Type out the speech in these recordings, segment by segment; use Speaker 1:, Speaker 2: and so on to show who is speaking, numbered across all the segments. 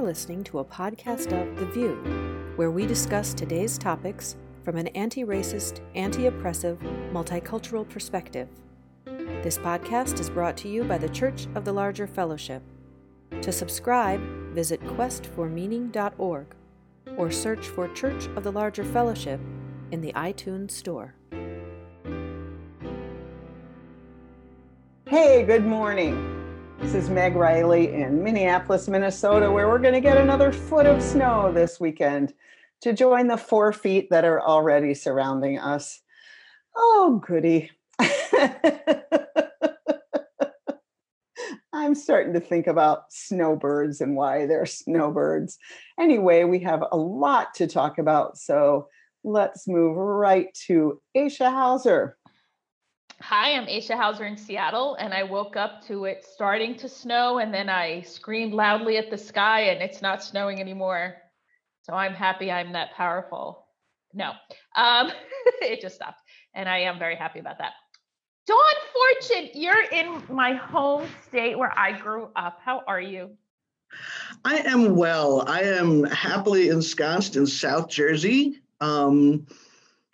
Speaker 1: You're listening to a podcast of The VUU, where we discuss today's topics from an anti racist, anti oppressive, multicultural perspective. This podcast is brought to you by the Church of the Larger Fellowship. To subscribe, visit questformeaning.org or search for Church of the Larger Fellowship in the iTunes Store.
Speaker 2: Hey, good morning. This is Meg Riley in Minneapolis, Minnesota, where we're going to get another foot of snow this weekend to join the four feet that are already surrounding us. Oh, goody. I'm starting to think about snowbirds and why they're snowbirds. Anyway, we have a lot to talk about, so let's move right to Aisha Hauser.
Speaker 3: Hi, I'm Aisha Hauser in Seattle, and I woke up to it starting to snow, and then I screamed loudly at the sky, and it's not snowing anymore. So I'm happy I'm that powerful. No, um, it just stopped, and I am very happy about that. Dawn Fortune, you're in my home state where I grew up. How are you?
Speaker 4: I am well. I am happily ensconced in South Jersey. Um,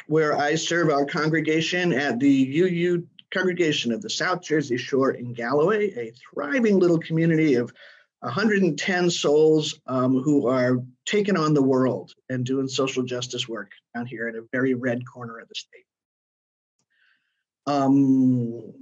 Speaker 4: where I serve our congregation at the UU congregation of the South Jersey Shore in Galloway, a thriving little community of 110 souls um, who are taking on the world and doing social justice work down here in a very red corner of the state. Um,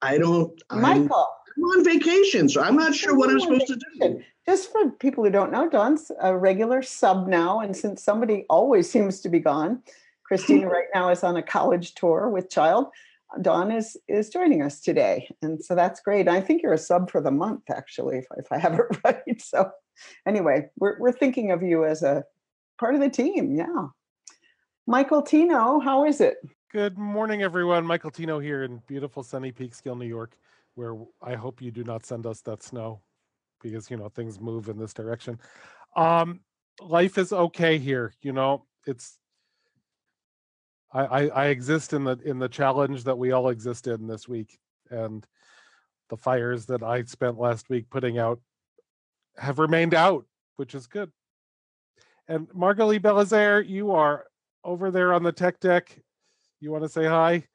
Speaker 4: I don't.
Speaker 2: Michael.
Speaker 4: I'm, I'm on vacation, so I'm not sure what I'm supposed to do
Speaker 2: just for people who don't know, Dawn's a regular sub now. And since somebody always seems to be gone, Christina right now is on a college tour with child. Dawn is is joining us today, and so that's great. I think you're a sub for the month, actually, if, if I have it right. So, anyway, we're we're thinking of you as a part of the team. Yeah, Michael Tino, how is it?
Speaker 5: Good morning, everyone. Michael Tino here in beautiful sunny Peekskill, New York, where I hope you do not send us that snow because you know things move in this direction. Um, life is okay here. You know, it's I, I, I exist in the in the challenge that we all exist in this week, and the fires that I spent last week putting out have remained out, which is good. And Margalie Belizaire, you are over there on the tech deck. You want to say hi?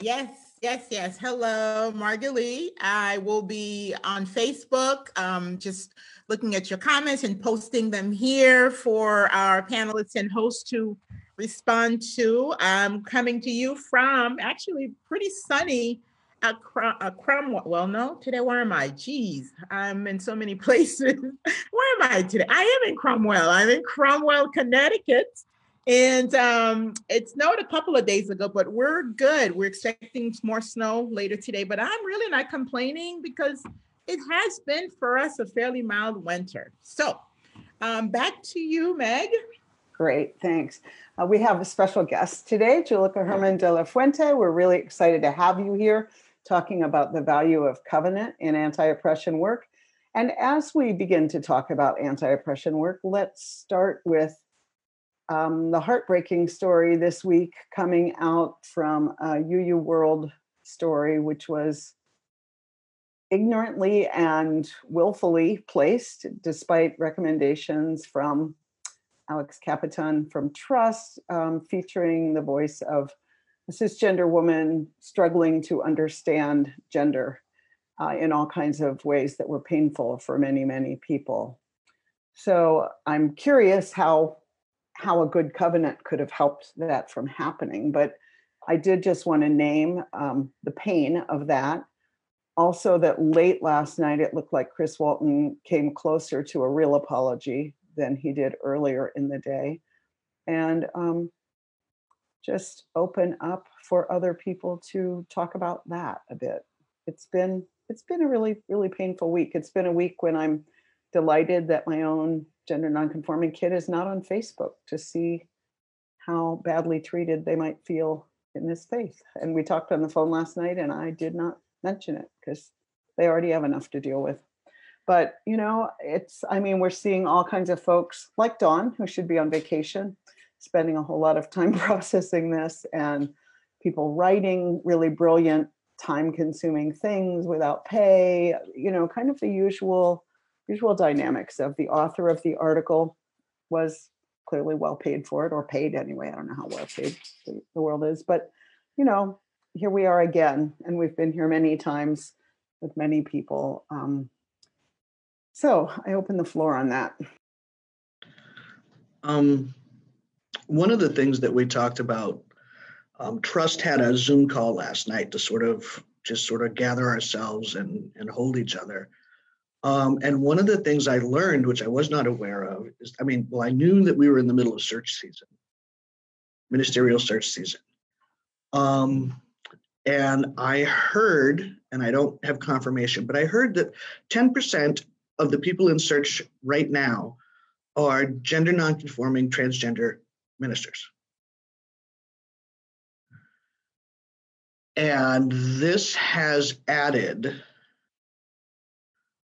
Speaker 6: Yes, yes, yes. Hello, Margalie. I will be on Facebook, um, just looking at your comments and posting them here for our panelists and hosts to respond to. I'm coming to you from actually pretty sunny at uh, Cromwell. Well, no, today where am I? Geez, I'm in so many places. where am I today? I am in Cromwell. I'm in Cromwell, Connecticut. And um, it snowed a couple of days ago, but we're good. We're expecting more snow later today, but I'm really not complaining because it has been for us a fairly mild winter. So um, back to you, Meg.
Speaker 2: Great, thanks. Uh, we have a special guest today, Julica Hermann de la Fuente. We're really excited to have you here talking about the value of covenant in anti oppression work. And as we begin to talk about anti oppression work, let's start with um, the heartbreaking story this week coming out from a UU World story, which was ignorantly and willfully placed despite recommendations from Alex Kapitan from TRUUST, um, featuring the voice of a cisgender woman struggling to understand gender uh, in all kinds of ways that were painful for many, many people. So I'm curious how how a good covenant could have helped that from happening. But I did just want to name um, the pain of that. Also, that late last night, it looked like Chris Walton came closer to a real apology than he did earlier in the day. And um, just open up for other people to talk about that a bit. It's been it's been a really really painful week. It's been a week when I'm delighted that my own gender nonconforming kid is not on Facebook to see how badly treated they might feel in this space. And we talked on the phone last night, and I did not mention it because they already have enough to deal with. But you know, it's I mean, we're seeing all kinds of folks like Dawn, who should be on vacation, spending a whole lot of time processing this, and people writing really brilliant time consuming things without pay, you know, kind of the usual usual dynamics of the author of the article was clearly well paid for it or paid anyway. I don't know how well paid the, the world is, but you know, here we are again, and we've been here many times with many people. Um, so I open the floor on that.
Speaker 4: Um, one of the things that we talked about, um, TRUUST had a Zoom call last night to sort of just sort of gather ourselves and, and hold each other. Um, and one of the things I learned, which I was not aware of, is I mean, well, I knew that we were in the middle of search season, ministerial search season. Um, and I heard, and I don't have confirmation, but I heard that 10% of the people in search right now are gender nonconforming transgender ministers. And this has added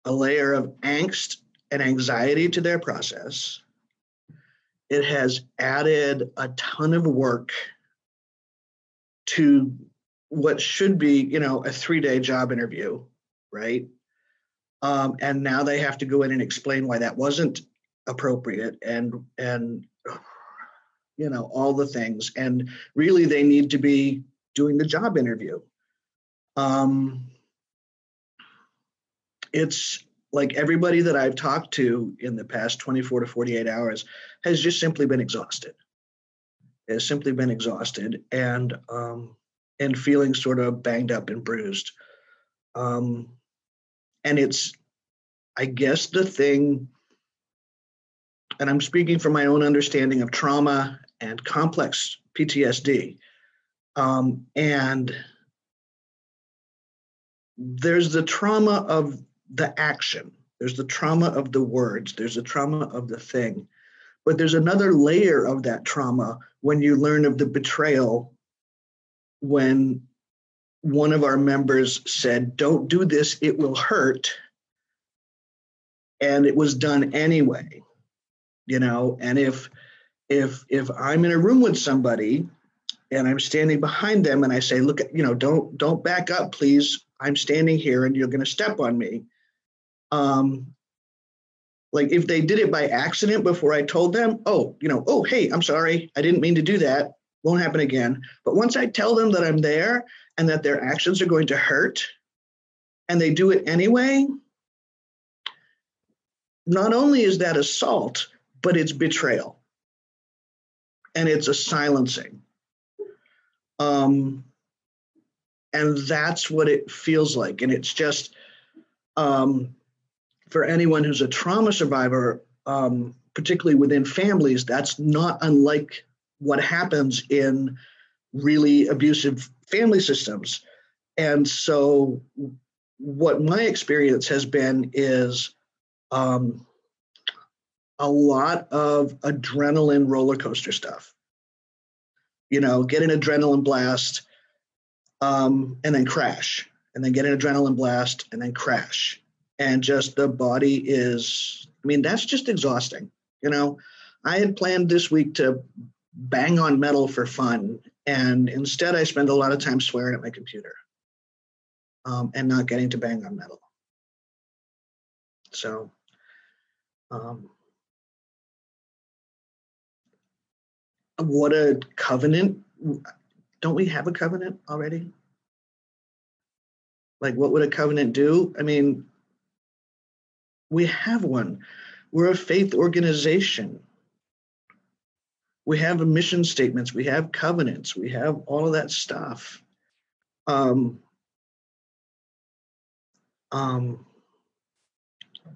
Speaker 4: a layer of angst and anxiety to their process. It has added a ton of work to what should be, you know, a three day job interview, right? Um, and now they have to go in and explain why that wasn't appropriate and and you know all the things and really they need to be doing the job interview um, it's like everybody that I've talked to in the past 24 to 48 hours has just simply been exhausted. Has simply been exhausted and um, and feeling sort of banged up and bruised. Um, and it's, I guess, the thing. And I'm speaking from my own understanding of trauma and complex PTSD. Um, and there's the trauma of the action, there's the trauma of the words, there's the trauma of the thing. But there's another layer of that trauma when you learn of the betrayal when one of our members said, Don't do this, it will hurt. And it was done anyway, you know. And if if if I'm in a room with somebody and I'm standing behind them and I say, look, you know, don't don't back up, please. I'm standing here and you're gonna step on me um, like if they did it by accident before I told them, oh, you know, oh, hey, I'm sorry, I didn't mean to do that. Won't happen again. But once I tell them that I'm there and that their actions are going to hurt and they do it anyway, not only is that assault, but it's betrayal and it's a silencing. Um, and that's what it feels like. And it's just, um, for anyone who's a trauma survivor, um, particularly within families, that's not unlike what happens in really abusive family systems. And so, what my experience has been is um, a lot of adrenaline roller coaster stuff. You know, get an adrenaline blast um, and then crash, and then get an adrenaline blast and then crash and just the body is i mean that's just exhausting you know? I had planned this week to bang on metal for fun and instead i spend a lot of time swearing at my computer um, and not getting to bang on metal. So um, what a covenant don't we have a covenant already? Like what would a covenant do? I mean we have one. We're a faith organization. We have mission statements. We have covenants. We have all of that stuff. Um, um,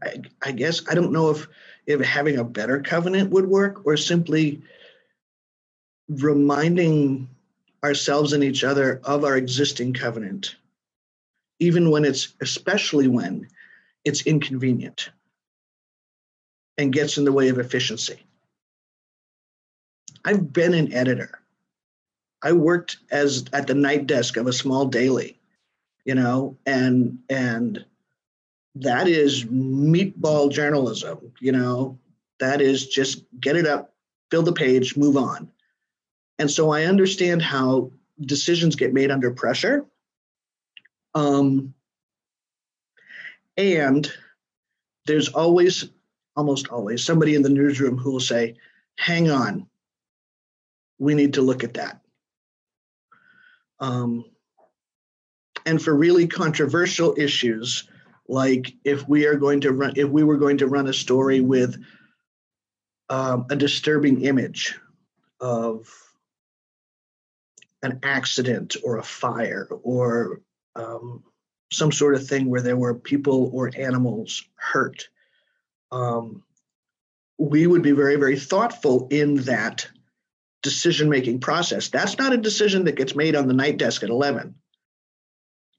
Speaker 4: I, I guess I don't know if if having a better covenant would work or simply reminding ourselves and each other of our existing covenant, even when it's especially when it's inconvenient and gets in the way of efficiency. I've been an editor. I worked as at the night desk of a small daily, you know, and and that is meatball journalism, you know. That is just get it up, fill the page, move on. And so I understand how decisions get made under pressure Um, and there's always, almost always, somebody in the newsroom who will say, hang on, we need to look at that. Um, and for really controversial issues, like if we are going to run, if we were going to run a story with um, a disturbing image of an accident or a fire or um, some sort of thing where there were people or animals hurt, um, we would be very, very thoughtful in that decision making process. That's not a decision that gets made on the night desk at 11.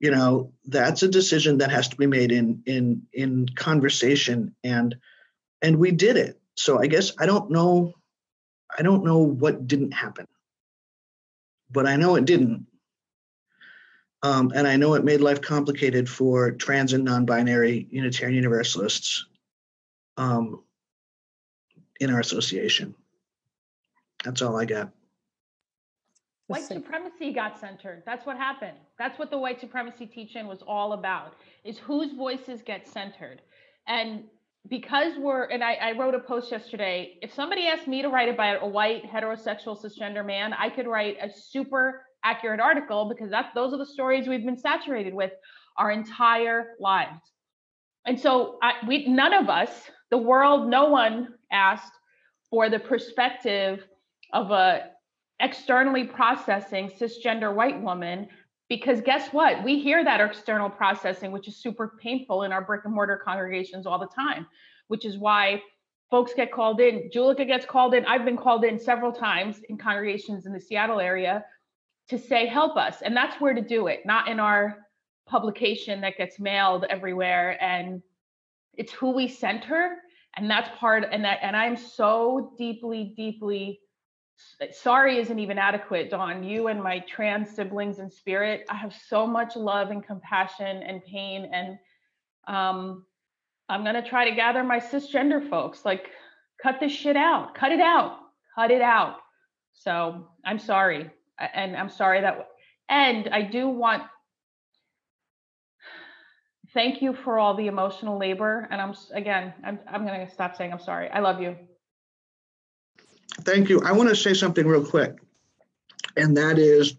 Speaker 4: You know, that's a decision that has to be made in in in conversation and and we did it. So I guess I don't know I don't know what didn't happen. But I know it didn't. Um, and I know it made life complicated for trans and non-binary Unitarian Universalists um, in our association. That's all I got.
Speaker 3: White supremacy got centered. That's what happened. That's what the white supremacy teaching was all about, is whose voices get centered. And because we're, and I, I wrote a post yesterday, if somebody asked me to write about a white heterosexual cisgender man, I could write a super accurate article because that those are the stories we've been saturated with our entire lives. And so I, we, none of us, the world, no one asked for the perspective of a externally processing cisgender white woman because guess what? We hear that external processing which is super painful in our brick and mortar congregations all the time which is why folks get called in. Julica gets called in. I've been called in several times in congregations in the seattle area to say help us and that's where to do it not in our publication that gets mailed everywhere and it's who we center and that's part and that and i'm so deeply deeply sorry isn't even adequate dawn you and my trans siblings in spirit i have so much love and compassion and pain and um i'm going to try to gather my cisgender folks like cut this shit out cut it out cut it out. So i'm sorry and i'm sorry that and i do want thank you for all the emotional labor and i'm again i'm, I'm going to stop saying i'm sorry i love you
Speaker 4: Thank you. I want to say something real quick, and that is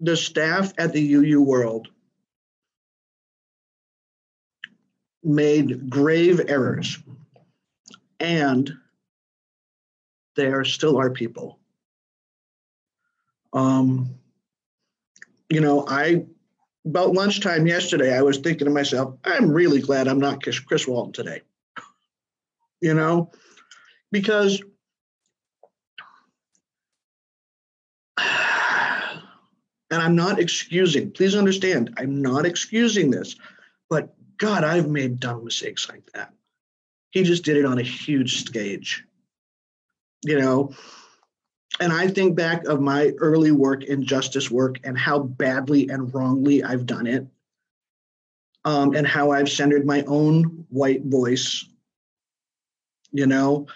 Speaker 4: the staff at the UU World made grave errors, and they are still our people. Um, you know, I about lunchtime yesterday, I was thinking to myself, I'm really glad I'm not Chris Walton today you know, because and I'm not excusing, please understand, I'm not excusing this, but God, I've made dumb mistakes like that. He just did it on a huge stage, you know. And I think back of my early work in justice work and how badly and wrongly I've done it, um, and how I've centered my own white voice you know?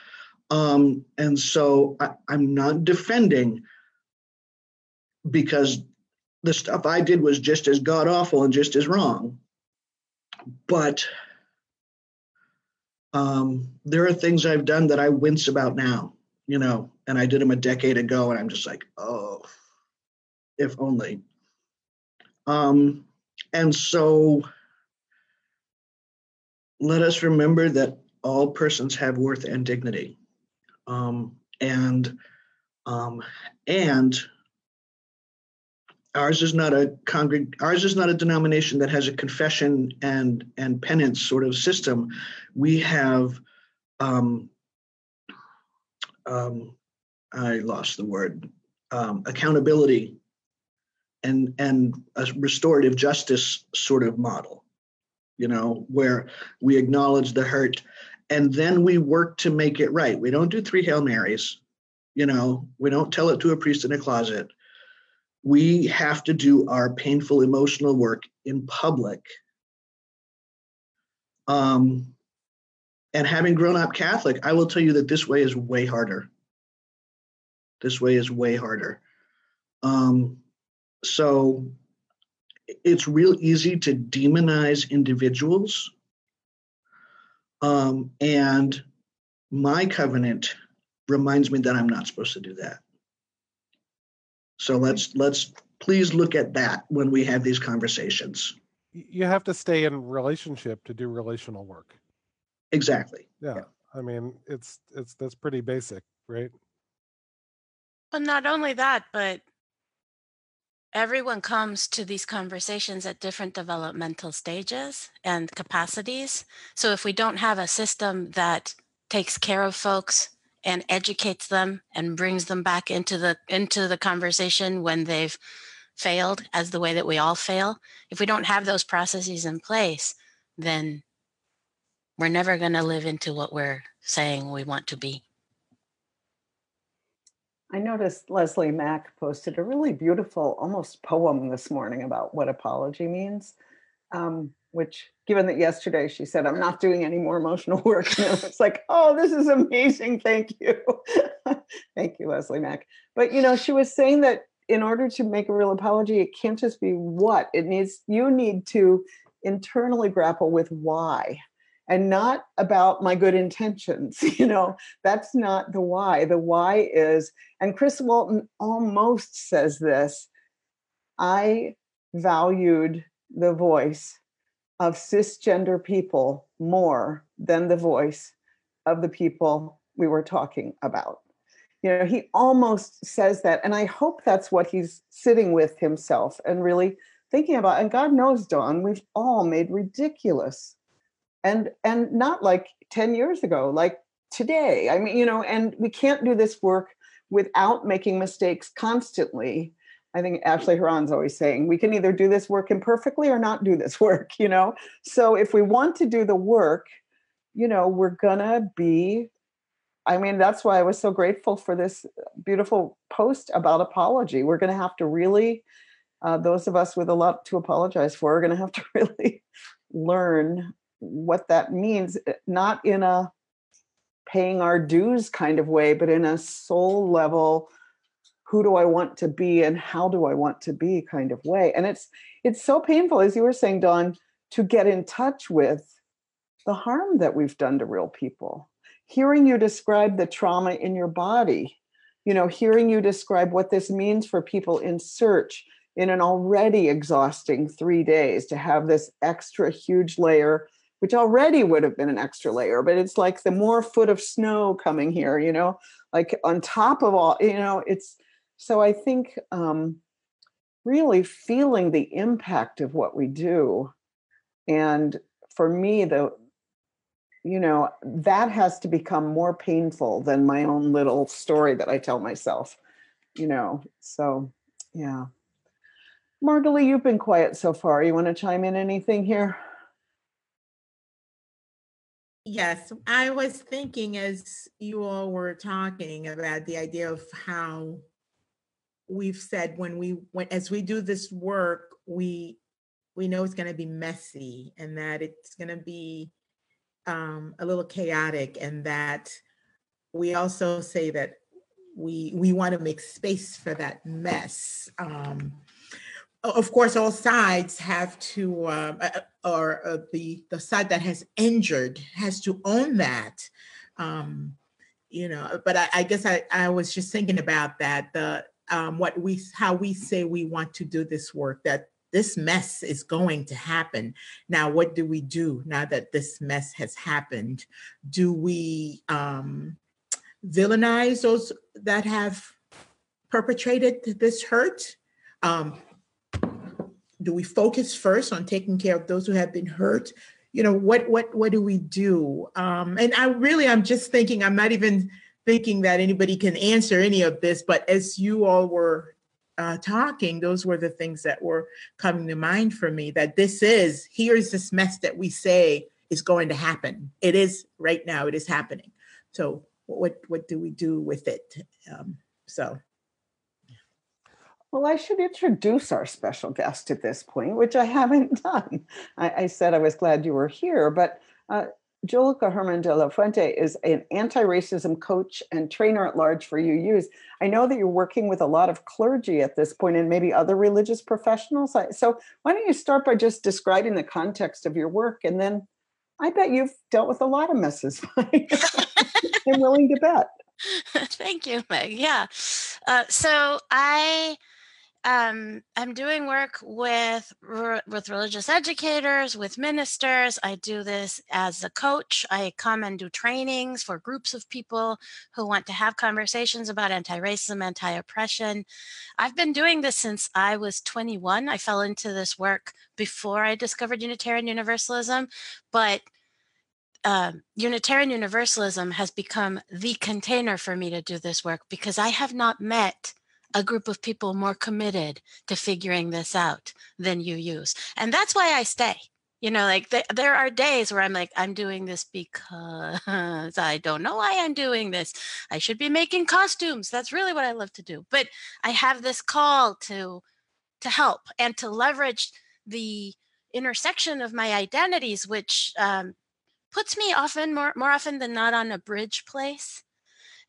Speaker 4: Um, and so I, i'm not defending because the stuff i did was just as god awful and just as wrong. But um, there are things i've done that i wince about now you know and i did them a decade ago and i'm just like oh if only um, and so let us remember that all persons have worth and dignity. Um, and um, and ours is not a congreg- ours is not a denomination that has a confession and and penance sort of system. We have um, um, I lost the word um, accountability and and a restorative justice sort of model you know where we acknowledge the hurt and then we work to make it right. We don't do three Hail Marys, you know, we don't tell it to a priest in a closet. We have to do our painful emotional work in public. Um, and having grown up Catholic, I will tell you that this way is way harder. This way is way harder. Um, so it's real easy to demonize individuals. Um, and my covenant reminds me that I'm not supposed to do that. So let's let's please look at that when we have these conversations.
Speaker 5: You have to stay in relationship to do relational work.
Speaker 4: Exactly.
Speaker 5: Yeah. yeah. I mean, it's it's that's pretty basic, right?
Speaker 7: But not only that, but everyone comes to these conversations at different developmental stages and capacities. So if we don't have a system that takes care of folks and educates them and brings them back into the into the conversation when they've failed as the way that we all fail, if we don't have those processes in place, then we're never going to live into what we're saying we want to be.
Speaker 2: I noticed Leslie Mac posted a really beautiful, almost poem this morning about what apology means. Um, which, given that yesterday she said, I'm not doing any more emotional work, it's like, oh, this is amazing. Thank you. Thank you, Leslie Mac. But, you know, she was saying that in order to make a real apology, it can't just be what, it needs, you need to internally grapple with why and not about my good intentions you know that's not the why. The why is and chris walton almost says this i valued the voice of cisgender people more than the voice of the people we were talking about. You know he almost says that and i hope that's what he's sitting with himself and really thinking about. And god knows dawn we've all made ridiculous and and not like 10 years ago like today. I mean you know and we can't do this work without making mistakes constantly. I think ashley Horan's always saying we can either do this work imperfectly or not do this work you know? So if we want to do the work you know we're gonna be i mean that's why i was so grateful for this beautiful post about apology. We're gonna have to really uh, those of us with a lot to apologize for are going to have to really learn what that means, eh, not in a paying our dues kind of way, but in a soul level, who do I want to be and how do I want to be kind of way. And it's it's so painful, as you were saying, Dawn, to get in touch with the harm that we've done to real people. Hearing you describe the trauma in your body, you know, hearing you describe what this means for people in search in an already exhausting three days to have this extra huge layer which already would have been an extra layer, but it's like the more foot of snow coming here, you know, like on top of all, you know, it's so I think um, really feeling the impact of what we do. And for me, the you know, that has to become more painful than my own little story that I tell myself, you know. So yeah. Margalie, you've been quiet so far. You want to chime in anything here?
Speaker 6: Yes, I was thinking as you all were talking about the idea of how we've said when we when as we do this work, we we know it's going to be messy and that it's going to be um, a little chaotic, and that we also say that we we want to make space for that mess. Um, of course, all sides have to, um, uh, or uh, the the side that has injured has to own that. Um, you know, but I, I, guess I, I was just thinking about that. The um, what we how we say we want to do this work that this mess is going to happen. Now, what do we do now that this mess has happened? Do we um, villainize those that have perpetrated this hurt? Um, do we focus first on taking care of those who have been hurt? You know what what what do we do? Um and i really i'm just thinking i'm not even thinking that anybody can answer any of this but as you all were uh, talking those were the things that were coming to mind for me that this is here's this mess that we say is going to happen. It is right now it is happening. So what what do we do with it? Um, so
Speaker 2: well, I should introduce our special guest at this point, which I haven't done. I, I said I was glad you were here, but uh, Julica Hermann de la Fuente is an anti-racism coach and trainer at large for UUs. I know that you're working with a lot of clergy at this point and maybe other religious professionals. So why don't you start by just describing the context of your work and then I bet you've dealt with a lot of messes. I'm willing to bet.
Speaker 7: Thank you, Meg. Yeah. Uh, so I um, I'm doing work with with religious educators, with ministers. I do this as a coach. I come and do trainings for groups of people who want to have conversations about anti-racism, anti-oppression. I've been doing this since I was 21. I fell into this work before I discovered Unitarian Universalism, but uh, Unitarian Universalism has become the container for me to do this work because I have not met a group of people more committed to figuring this out than UUs. And that's why I stay. You know, like th- there are days where I'm like, I'm doing this because I don't know why I'm doing this. I should be making costumes. That's really what I love to do. But I have this call to to help and to leverage the intersection of my identities, which um, puts me often more more often than not on a bridge place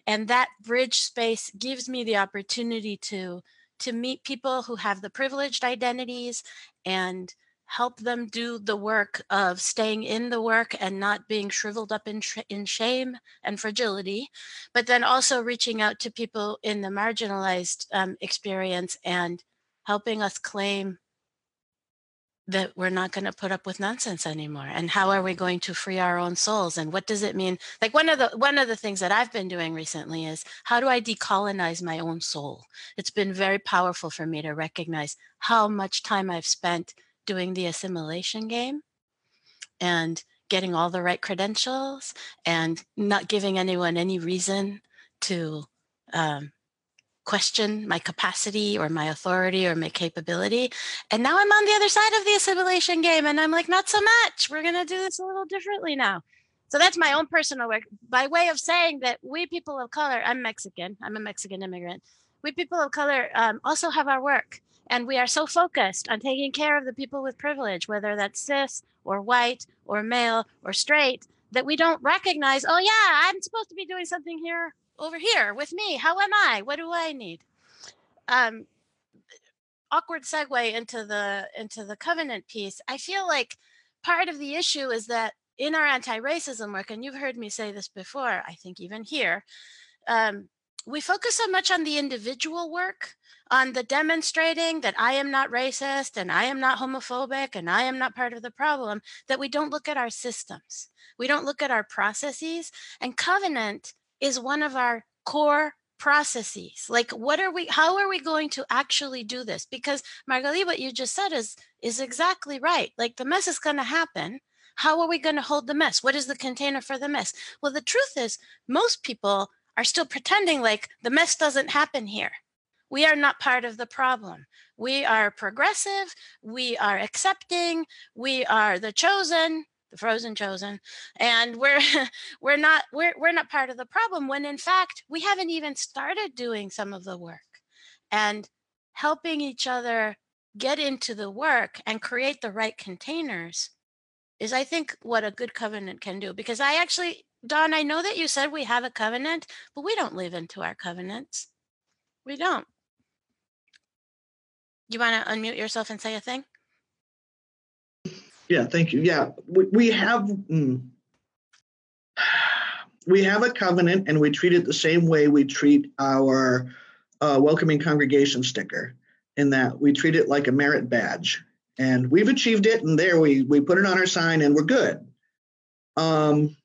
Speaker 7: and that bridge space gives me the opportunity to to meet people who have the privileged identities and help them do the work of staying in the work and not being shriveled up in, in shame and fragility, but then also reaching out to people in the marginalized um, experience and helping us claim that we're not going to put up with nonsense anymore and how are we going to free our own souls and what does it mean? Like one of the one of the things that i've been doing recently is how do i decolonize my own soul? It's been very powerful for me to recognize how much time i've spent doing the assimilation game and getting all the right credentials and not giving anyone any reason to um, question my capacity or my authority or my capability. And now I'm on the other side of the assimilation game and I'm like, not so much. We're going to do this a little differently now. So that's my own personal work by way of saying that we people of color, I'm Mexican, I'm a Mexican immigrant. We people of color um, also have our work. And we are so focused on taking care of the people with privilege, whether that's cis or white or male or straight, that we don't recognize, oh, yeah, I'm supposed to be doing something here over here with me. How am I? What do I need? Um, awkward segue into the into the covenant piece. I feel like part of the issue is that in our anti-racism work, and you've heard me say this before, I think even here, um, we focus so much on the individual work, on the demonstrating that I am not racist and I am not homophobic and I am not part of the problem, that we don't look at our systems. We don't look at our processes. And covenant is one of our core processes. Like what are we how are we going to actually do this? Because margalie what you just said is is exactly right. Like the mess is going to happen. How are we going to hold the mess? What is the container for the mess? Well the truth is most people are still pretending like the mess doesn't happen here. We are not part of the problem. We are progressive. We are accepting. We are the chosen the frozen chosen and we're we're not we're, we're not part of the problem when in fact we haven't even started doing some of the work and helping each other get into the work and create the right containers is i think what a good covenant can do because i actually don i know that you said we have a covenant but we don't live into our covenants. We don't. You want to unmute yourself and say a thing
Speaker 4: yeah, thank you. Yeah, we, we have mm, we have a covenant, and we treat it the same way we treat our uh, welcoming congregation sticker, in that we treat it like a merit badge, and we've achieved it, and there we we put it on our sign, and we're good. Um,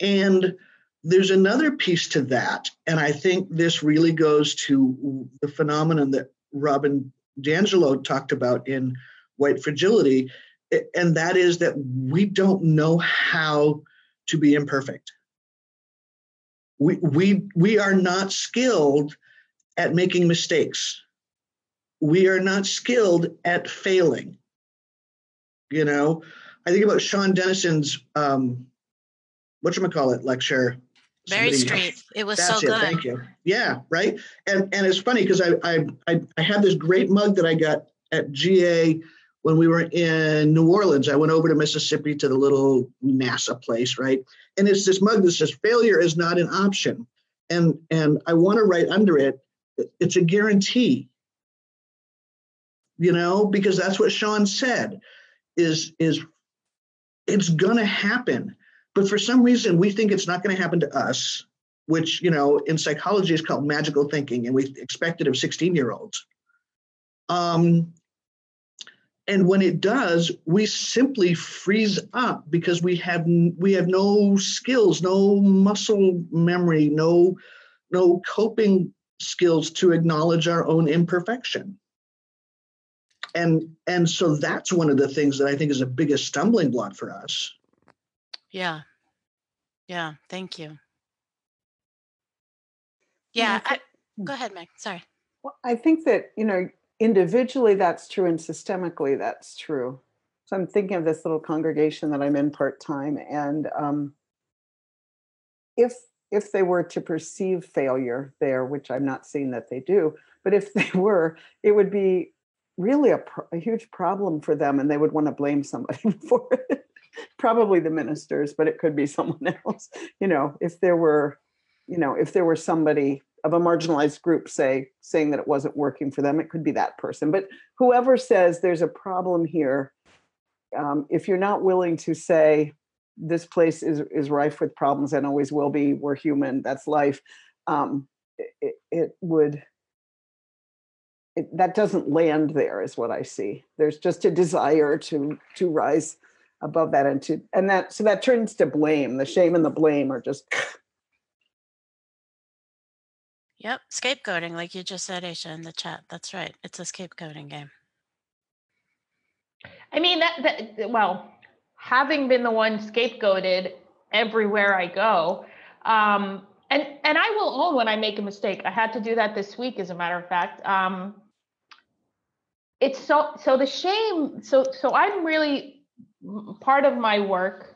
Speaker 4: and there's another piece to that, and I think this really goes to the phenomenon that Robin DiAngelo talked about in White Fragility, and that is that we don't know how to be imperfect. We, we, we are not skilled at making mistakes. We are not skilled at failing. You know, I think about Sean Dennison's um, what you call it lecture.
Speaker 7: Very straight. It was so it, good.
Speaker 4: Thank you. Yeah, right. And and it's funny because I, I I I had this great mug that I got at GA when we were in New Orleans, I went over to Mississippi to the little NASA place, right? And it's this mug that says failure is not an option. And and I want to write under it, it's a guarantee. You know, because that's what Sean said is is it's gonna happen. But for some reason we think it's not gonna happen to us, which you know in psychology is called magical thinking, and we expect it of 16 year olds. Um, and when it does we simply freeze up because we have we have no skills no muscle memory no no coping skills to acknowledge our own imperfection and and so that's one of the things that i think is the biggest stumbling block for us
Speaker 7: Yeah. Yeah. Thank you. Yeah. I, go ahead, Meg. Sorry.
Speaker 2: Well, I think that, you know, individually that's true and systemically that's true. So I'm thinking of this little congregation that I'm in part time, and um, if if they were to perceive failure there, which I'm not seeing that they do, but if they were, it would be really a, a huge problem for them, and they would want to blame somebody for it. Probably the ministers, but it could be someone else. You know, if there were, you know, if there were somebody of a marginalized group say saying that it wasn't working for them it could be that person. But whoever says there's a problem here um, if you're not willing to say this place is is rife with problems and always will be we're human that's life um, it, it would it, that doesn't land there is what i see. There's just a desire to to rise above that and to and that so that turns to blame. The shame and the blame are just
Speaker 7: Yep. Scapegoating, like you just said, Aisha, in the chat. That's right. It's a scapegoating game.
Speaker 3: I mean that, that well, having been the one scapegoated everywhere I go, um, and and I will own when I make a mistake. I had to do that this week, as a matter of fact. Um, it's so so the shame. So so I'm really part of my work,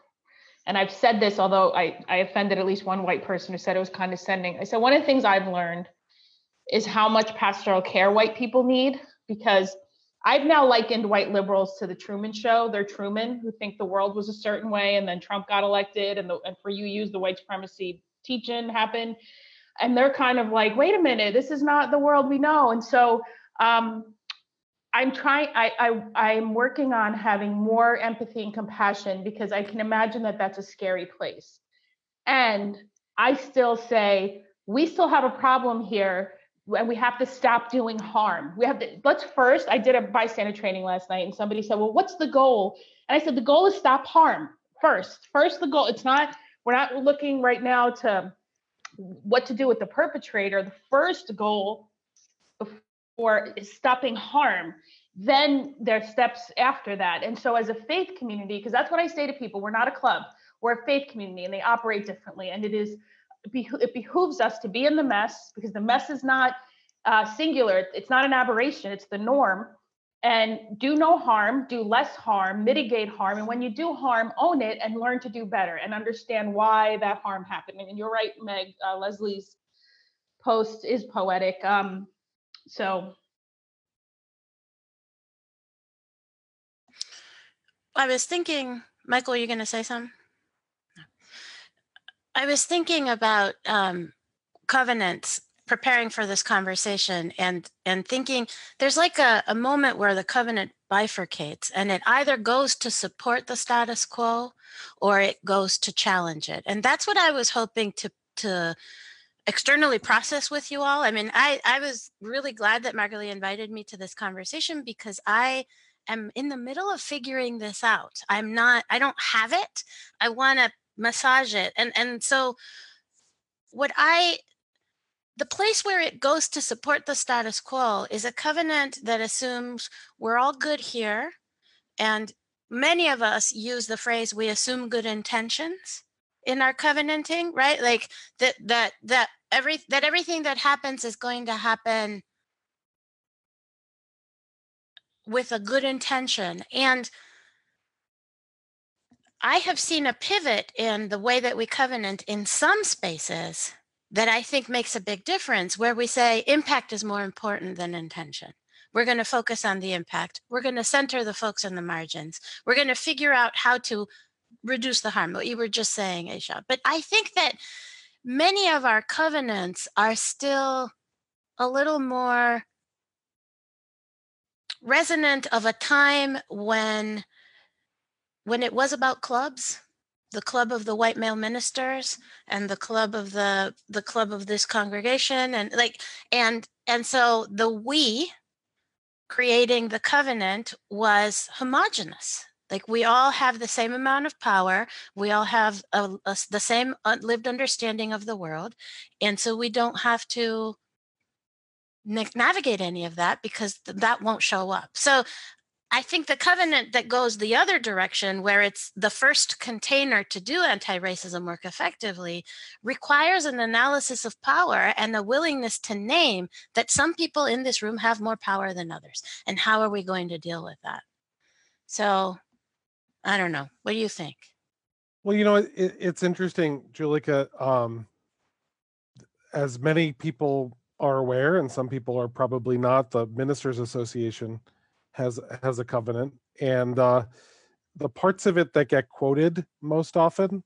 Speaker 3: and I've said this, although I I offended at least one white person who said it was condescending. I said one of the things I've learned is how much pastoral care white people need because I've now likened white liberals to the Truman Show. They're Truman who think the world was a certain way, and then Trump got elected, and the and for UUs the white supremacy teaching happened, and they're kind of like, wait a minute, this is not the world we know. And so um, I'm trying. I, I I'm working on having more empathy and compassion because I can imagine that that's a scary place, and I still say we still have a problem here and we have to stop doing harm. We have to, let's first, I did a bystander training last night and somebody said, well, what's the goal? And I said, the goal is stop harm first. First, the goal, it's not, we're not looking right now to what to do with the perpetrator. The first goal is stopping harm. Then there's steps after that. And so as a faith community, because that's what I say to people, we're not a club, we're a faith community and they operate differently. And it is it behooves us to be in the mess because the mess is not uh, singular. It's not an aberration. It's the norm. And do no harm, do less harm, mitigate harm. And when you do harm, own it and learn to do better and understand why that harm happened. And you're right, Meg. Uh, Leslie's post is poetic. Um, so
Speaker 7: I was thinking, Michael, are you going to say something? I was thinking about um, covenants preparing for this conversation and and thinking there's like a, a moment where the covenant bifurcates and it either goes to support the status quo or it goes to challenge it and that's what i was hoping to to externally process with you all. I mean i i was really glad that margalie invited me to this conversation because i am in the middle of figuring this out. I'm not i don't have it. I want to massage it. And and so what i the place where it goes to support the status quo is a covenant that assumes we're all good here and many of us use the phrase we assume good intentions in our covenanting right like that that that every that everything that happens is going to happen with a good intention and I have seen a pivot in the way that we covenant in some spaces that I think makes a big difference where we say impact is more important than intention. We're going to focus on the impact. We're going to center the folks on the margins. We're going to figure out how to reduce the harm, what you were just saying, Aisha. But I think that many of our covenants are still a little more resonant of a time when when it was about clubs the club of the white male ministers and the club of the the club of this congregation and like and and so the we creating the covenant was homogenous like we all have the same amount of power we all have a, a, the same lived understanding of the world and so we don't have to navigate any of that because that won't show up so I think the covenant that goes the other direction, where it's the first container to do anti racism work effectively, requires an analysis of power and a willingness to name that some people in this room have more power than others. And how are we going to deal with that? So I don't know. What do you think?
Speaker 5: Well, you know, it, it's interesting, Julica. Um, as many people are aware, and some people are probably not, the Ministers Association has has a covenant, and uh, the parts of it that get quoted most often,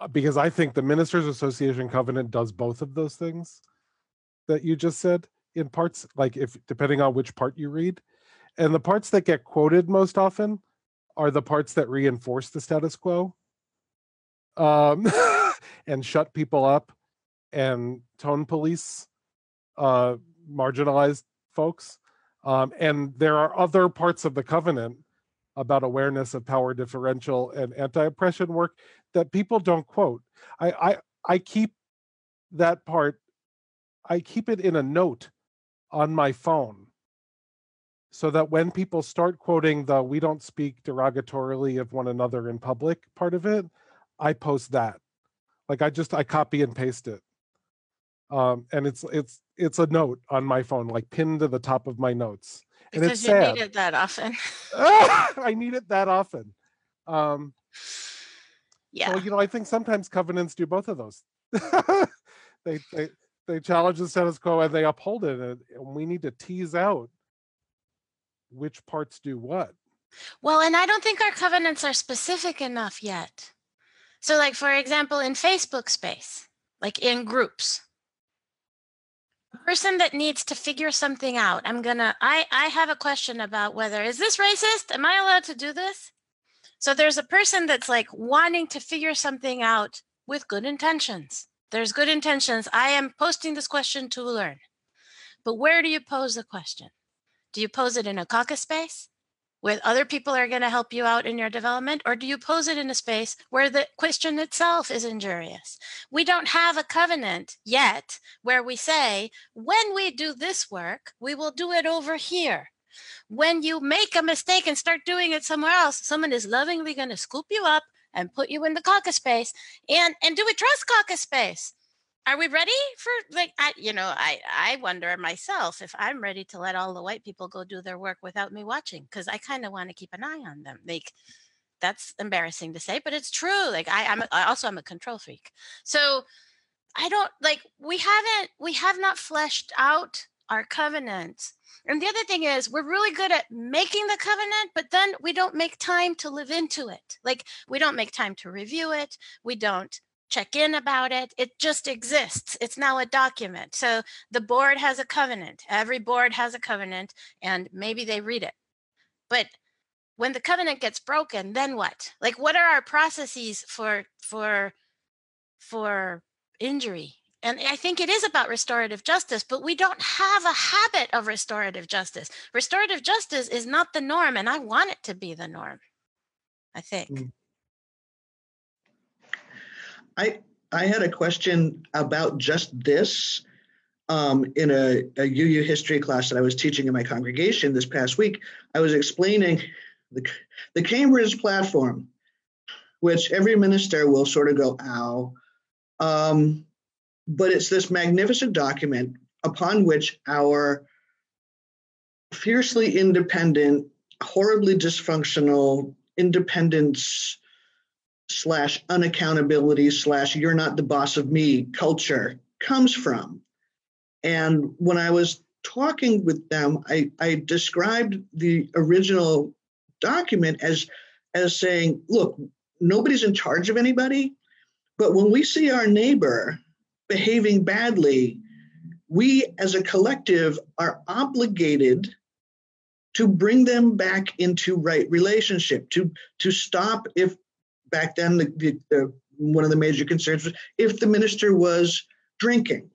Speaker 5: uh, because I think the Ministers Association covenant does both of those things that you just said in parts, like if depending on which part you read, and the parts that get quoted most often are the parts that reinforce the status quo um, and shut people up and tone police uh, marginalized folks um, and there are other parts of the covenant about awareness of power differential and anti-oppression work that people don't quote. I I, I keep that part. I keep it in a note on my phone so that when people start quoting the we don't speak derogatorily of one another in public part of it i post that like i just i copy and paste it um, and it's it's it's a note on my phone, like pinned to the top of my notes. And
Speaker 7: because
Speaker 5: it's
Speaker 7: you
Speaker 5: sad.
Speaker 7: need it that often.
Speaker 5: I need it that often. Um,
Speaker 7: yeah.
Speaker 5: Well, you know, I think sometimes covenants do both of those. they they they challenge the status quo and they uphold it, and we need to tease out which parts do what.
Speaker 7: Well, and I don't think our covenants are specific enough yet. So, like for example, in Facebook space, like in groups, a person that needs to figure something out i'm gonna i i have a question about whether is this racist? Am i allowed to do this? So there's a person that's like wanting to figure something out with good intentions. There's good intentions. I am posting this question to learn. But where do you pose the question do you pose it in a caucus space where other people are going to help you out in your development? Or do you pose it in a space where the question itself is injurious? We don't have a covenant yet where we say, when we do this work, we will do it over here. When you make a mistake and start doing it somewhere else, someone is lovingly going to scoop you up and put you in the caucus space. And, and do we trust caucus space? Are we ready for like I, you know i i wonder myself if i'm ready to let all the white people go do their work without me watching because i kind of want to keep an eye on them. Like that's embarrassing to say but it's true like i i'm I also i'm a control freak. So i don't like we haven't we have not fleshed out our covenant and the other thing is we're really good at making the covenant but then we don't make time to live into it. Like we don't make time to review it. We don't check in about it. It just exists. It's now a document. So the board has a covenant. Every board has a covenant, and maybe they read it. But when the covenant gets broken, then what? Like, what are our processes for for for injury? And I think it is about restorative justice, but we don't have a habit of restorative justice. Restorative justice is not the norm, and I want it to be the norm. I think. Mm.
Speaker 4: I I had a question about just this um, in a, a UU history class that I was teaching in my congregation this past week. I was explaining the the Cambridge platform, which every minister will sort of go, "Ow," um, but it's this magnificent document upon which our fiercely independent, horribly dysfunctional independence slash unaccountability slash you're not the boss of me culture comes from. And when I was talking with them, I, I described the original document as as saying, look, nobody's in charge of anybody, but when we see our neighbor behaving badly, we as a collective are obligated to bring them back into right relationship, to to stop if back then the, the, the one of the major concerns was if the minister was drinking.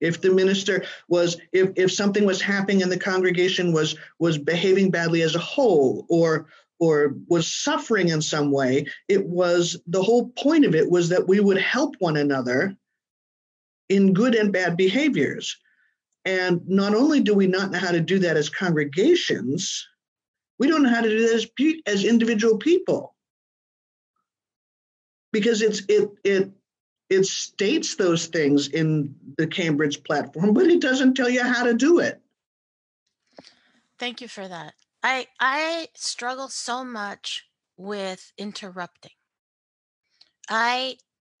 Speaker 4: If the minister was if, if something was happening and the congregation was was behaving badly as a whole or or was suffering in some way it was the whole point of it was that we would help one another in good and bad behaviors. And not only do we not know how to do that as congregations we don't know how to do that as, as individual people because it's it it it states those things in the Cambridge platform, but it doesn't tell you how to do it.
Speaker 7: Thank you for that. I I struggle so much with interrupting. I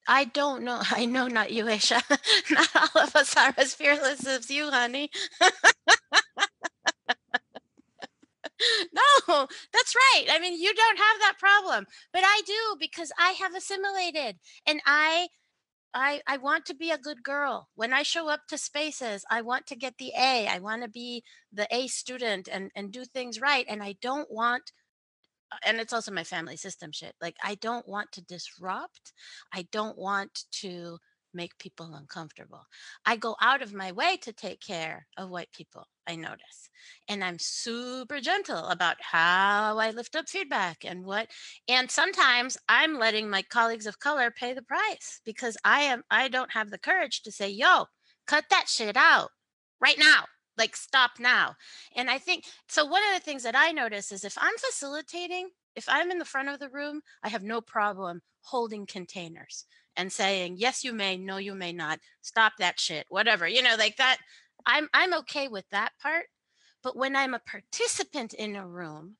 Speaker 7: I don't know. I know not you, Aisha. not all of us are as fearless as you, honey. no, that's right. I mean, you don't have that problem, but I do because I have assimilated and I I, I want to be a good girl. When I show up to spaces, I want to get the A. I want to be the A student and, and do things right. And I don't want, uh, and it's also my family system shit. Like, I don't want to disrupt. I don't want to make people uncomfortable. I go out of my way to take care of white people, I notice. And I'm super gentle about how I lift up feedback and what and sometimes I'm letting my colleagues of color pay the price because I am I don't have the courage to say, "Yo, cut that shit out right now." Like stop now. And I think so one of the things that I notice is if I'm facilitating, if I'm in the front of the room, I have no problem holding containers and saying yes you may no you may not stop that shit whatever you know like that i'm i'm okay with that part but when i'm a participant in a room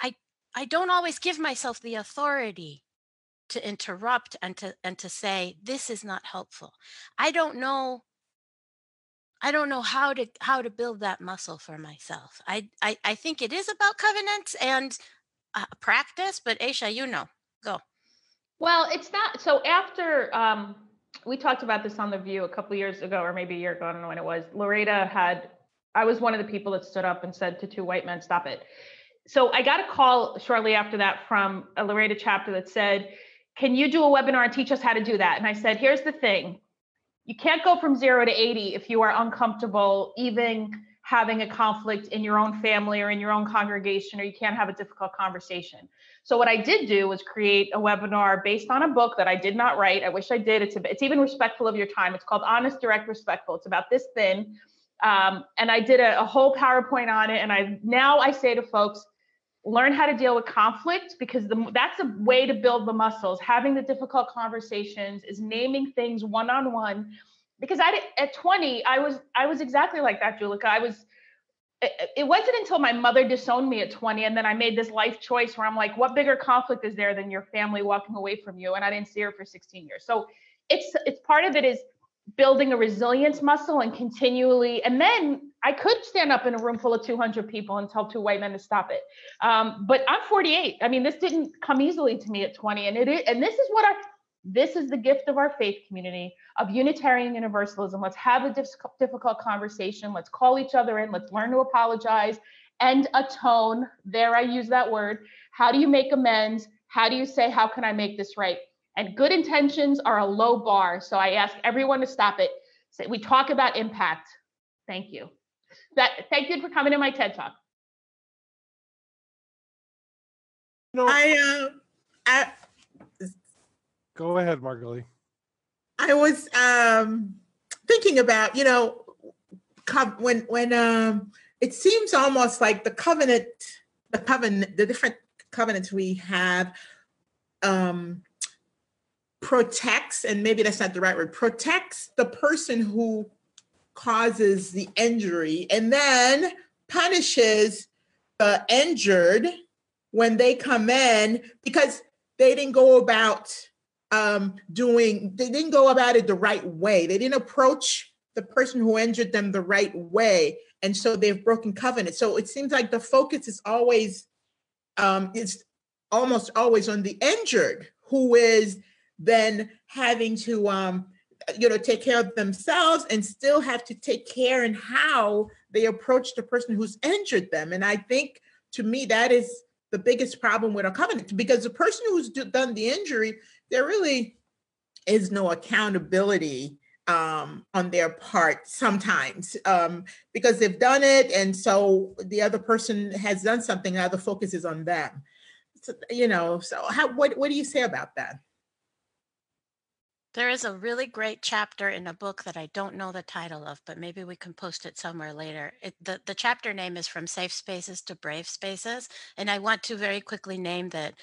Speaker 7: i i don't always give myself the authority to interrupt and to and to say this is not helpful i don't know i don't know how to how to build that muscle for myself i i, I think it is about covenants and uh, practice but aisha you know go
Speaker 3: well, it's not. So after um, we talked about this on the VUU a couple years ago, or maybe a year ago, I don't know when it was. Loretta had. I was one of the people that stood up and said to two white men, "Stop it." So I got a call shortly after that from a Loretta chapter that said, "Can you do a webinar and teach us how to do that?" And I said, "Here's the thing: you can't go from zero to 80 if you are uncomfortable even having a conflict in your own family or in your own congregation, or you can't have a difficult conversation. So what I did do was create a webinar based on a book that I did not write. I wish I did. It's a, it's even respectful of your time. It's called Honest, Direct, Respectful. It's about this thin. Um, and I did a, a whole PowerPoint on it. And I now I say to folks, learn how to deal with conflict because the, that's a way to build the muscles. Having the difficult conversations is naming things one on one because I at 20 I was I was exactly like that, Julica. I was it, it wasn't until my mother disowned me at 20 and then I made this life choice where I'm like, what bigger conflict is there than your family walking away from you? And I didn't see her for 16 years. So it's it's part of it is building a resilience muscle and continually and then i could stand up in a room full of 200 people and tell two white men to stop it um, but i'm 48 i mean this didn't come easily to me at 20 and it is, and this is what i this is the gift of our faith community of Unitarian Universalism. Let's have a difficult conversation. Let's call each other in. Let's learn to apologize and atone. There, I use that word. How do you make amends? How do you say, How can I make this right? And good intentions are a low bar. So I ask everyone to stop it. We talk about impact. Thank you. That, thank you for coming to my TED Talk.
Speaker 6: No, I, uh, I
Speaker 5: Go ahead, Margalie.
Speaker 6: I was um, thinking about, you know, when when um, it seems almost like the covenant, the covenant, the different covenants we have um, protects, and maybe that's not the right word, protects the person who causes the injury, and then punishes the injured when they come in because they didn't go about um, doing, they didn't go about it the right way. They didn't approach the person who injured them the right way. And so they've broken covenant. So it seems like the focus is always, um, it's almost always on the injured who is then having to, um, you know, take care of themselves and still have to take care in how they approach the person who's injured them. And I think to me, that is the biggest problem with a covenant because the person who's done the injury, there really is no accountability um, on their part sometimes um, because they've done it, and so the other person has done something. Now the focus is on them. So, you know, so how what what do you say about that?
Speaker 7: There is a really great chapter in a book that I don't know the title of, but maybe we can post it somewhere later. It, the, the chapter name is From Safe Spaces to Brave Spaces. And I want to very quickly name that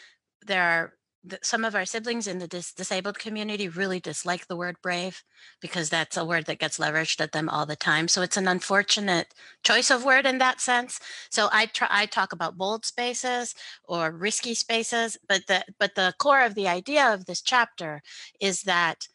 Speaker 7: there are some of our siblings in the dis- disabled community really dislike the word brave because that's a word that gets leveraged at them all the time. So it's an unfortunate choice of word in that sense. So I try I talk about bold spaces or risky spaces, but the but the core of the idea of this chapter is that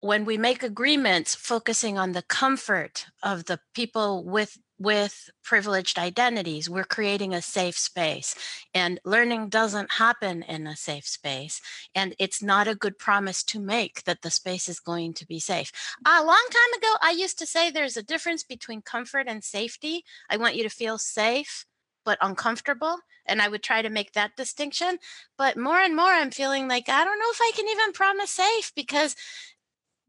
Speaker 7: when we make agreements focusing on the comfort of the people with with privileged identities we're creating a safe space and learning doesn't happen in a safe space and it's not a good promise to make that the space is going to be safe. A long time ago i used to say there's a difference between comfort and safety. I want you to feel safe but uncomfortable and i would try to make that distinction but more and more i'm feeling like i don't know if i can even promise safe because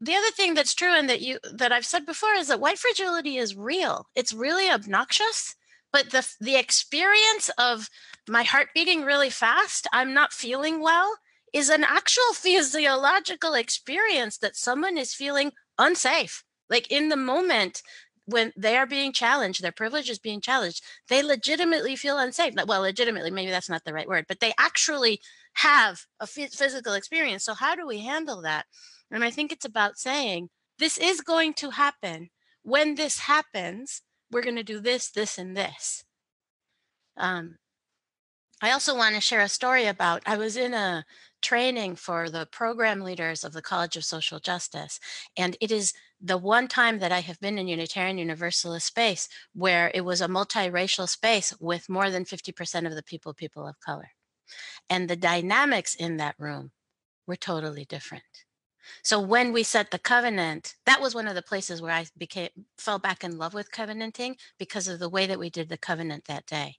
Speaker 7: the other thing that's true and that you that I've said before is that white fragility is real. It's really obnoxious, but the the experience of my heart beating really fast, I'm not feeling well, is an actual physiological experience that someone is feeling unsafe. Like in the moment when they are being challenged, their privilege is being challenged, they legitimately feel unsafe. Well, legitimately, maybe that's not the right word, but they actually have a physical experience. So how do we handle that? And I think it's about saying, this is going to happen. When this happens, we're going to do this, this, and this. Um, I also want to share a story about I was in a training for the program leaders of the College of Social Justice, and it is the one time that I have been in Unitarian Universalist space where it was a multiracial space with more than 50% of the people people of color. And the dynamics in that room were totally different. So when we set the covenant, that was one of the places where I became fell back in love with covenanting because of the way that we did the covenant that day.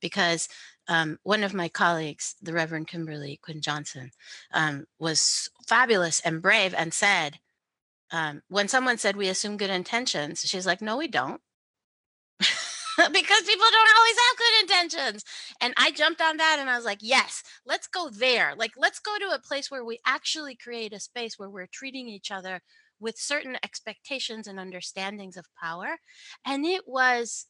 Speaker 7: Because um, one of my colleagues, the Reverend Kimberly Quinn Johnson, um, was fabulous and brave and said, um, when someone said we assume good intentions, she's like, no, we don't. because people don't always have good intentions. And I jumped on that and I was like, yes, let's go there. Like, let's go to a place where we actually create a space where we're treating each other with certain expectations and understandings of power. And it was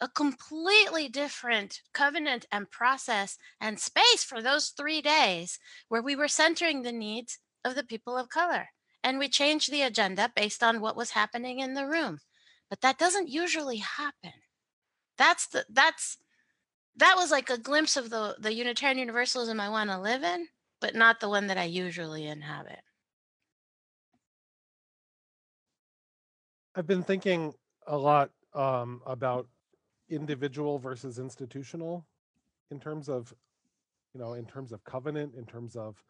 Speaker 7: a completely different covenant and process and space for those three days where we were centering the needs of the people of color. And we changed the agenda based on what was happening in the room. But that doesn't usually happen that's the that's that was like a glimpse of the the Unitarian Universalism I want to live in, but not the one that I usually inhabit.
Speaker 5: I've been thinking a lot um, about individual versus institutional in terms of you know in terms of covenant in terms of